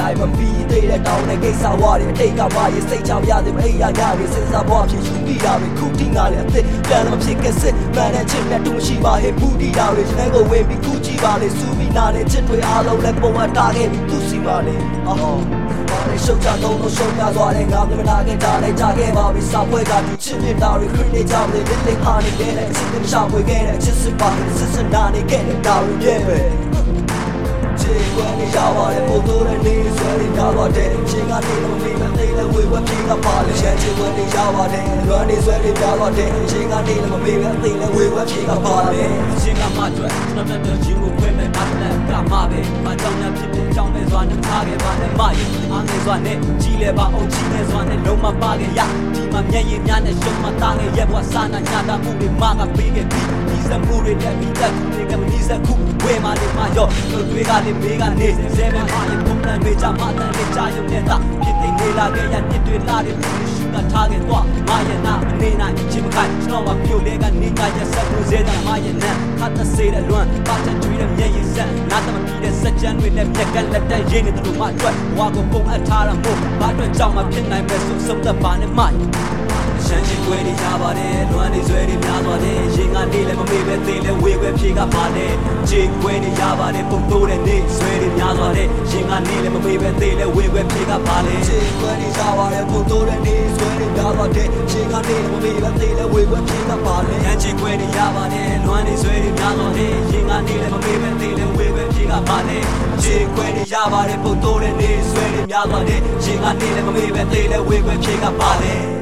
တိုင်းမပြီးသေးတဲ့တောင်းတဲ့ကိစ္စဝါတွေအတိတ်ကမှရေးစိတ်ချပြတယ်မအိယာရတွေစဉ်းစားဘွားဖြစ်ယူပြီးတာပဲခုတိငါလည်းအသက်ပြန်လည်းမဖြစ်ခဲ့စစ်မှန်တဲ့ချစ်နဲ့တူမရှိပါဟဲ့ဘူးတီတာတွေကျွန်တော်ကိုဝင်ပြီးခုကြည့်ပါလေစူပြီးနာတဲ့ချစ်တွေအားလုံးလည်းပုံမှန်တာခဲ့ပြီးသူစီပါလေအော်ပါလေရှုပ်ချတော့လို့ရှုပ်ပြသွားတယ်ငါမနာခဲ့တာလည်းကြခဲ့ပါပြီစာပွဲကဒီချစ်နေတာတွေခရစ်နေကြတယ်လက်လက်ဟာနေတယ်ချစ်တဲ့ရှာဖွေခဲ့တဲ့ချစ်စစ်ပါစစ်စစ်နာနေခဲ့တဲ့တာတွေရဲ့ပဲချစ်ွ ယ်နေရပါတယ်ပို့တော့တဲ့နေဆွဲနေကြပါတယ်ရှင်ကနေတော့နေမသိတဲ့ဝေဝပြေကပါလေရှမ်းချစ်ွယ်နေရပါတယ်လွမ်းနေဆွဲနေကြပါတယ်ရှင်ကနေတော့မမေ့ပဲသိတဲ့ဝေဝပြေကပါလေရှင်ကမှအတွက်ကျွန်တော်တို့ချင်းကိုခွဲမဲ့တာနဲ့ကမှပဲမကြောင်ရဖြစ်တဲ့အကြောင်းပဲစွာနဲ့ထားခဲ့ပါနဲ့မရအားငယ်စွာနဲ့ကြီးလဲပါအောင်ကြီးနေစွာနဲ့လုံးမပါခဲ့ရဒီမှာမျက်ရည်များနဲ့ရှုံးမသားခဲ့ရဲ့ဘဝစာနာညာတာမှုတွေမကပေးခဲ့ပြီးဒီစမှုတွေနဲ့ပြီးသက်ခုတွေကမနီးစက်ခုဝဲမာလေးမရောတို့တွေကလည်းမေးကနေဆဲပဲမာလေးပုံစံမေးကြမှာတန်လေးကြာရုံနဲ့တာဖြစ်သိနေလာခဲ့ရနှစ်တွေလာတဲ့လူရှိကထားခဲ့တော့မရနာအနေနိုင်ချစ်မခိုင်ကျွန်တော်ကပြိုလဲကနေကရဆက်လို့စေတာမရနာခတ်တစေတဲ့လွမ်းပါချကျွေးတဲ့မျက်ရည်ဆက်နားတမပြီးတဲ့စက်ကြမ်းတွေနဲ့မြက်ကလက်တန်းရင်းနေတယ်လို့မအတွက်ဘဝကိုပုံအပ်ထားတာမို့ဘာအတွက်ကြောင့်မဖြစ်နိုင်ပဲဆိုဆုံးသက်ပါနဲ့မရှမ်းချစ်ွယ်နေကြပါတယ်လွမ်းနေဆွဲနေများသွားတယ်ရင်ကနေလည်းမမေ့ပဲသေးလဲဝေခွဲဖြေကပါနဲ့ချစ်ွယ်နေကြပါတယ်ပုံတိုးတဲ့နေဆွဲ နေများသွားတယ်ရင်ကနေလည်းမမေ့ပဲသေးလဲဝေခွဲဖြေကပါလေချစ်ွယ်နေကြပါတယ်ပို့တော့တဲ့နေဆွဲနေကြပါတယ်ရှင်ကနေတော့မမေ့ပဲသိတဲ့ဝေဝပြေကပါလေရန်ချစ်ခွဲနေရပါတယ်လွမ်းနေဆွဲနေများသွားတယ်ရင်ကနေလည်းမမေ့ပဲသေးလဲဝေခွဲဖြေကပါလေချစ်ခွဲနေရပါတယ်ပုံတိုးတဲ့နေဆွဲနေများသွားတယ်ရင်ကနေလည်းမမေ့ပဲသေးလဲဝေခွဲဖြေကပါလေ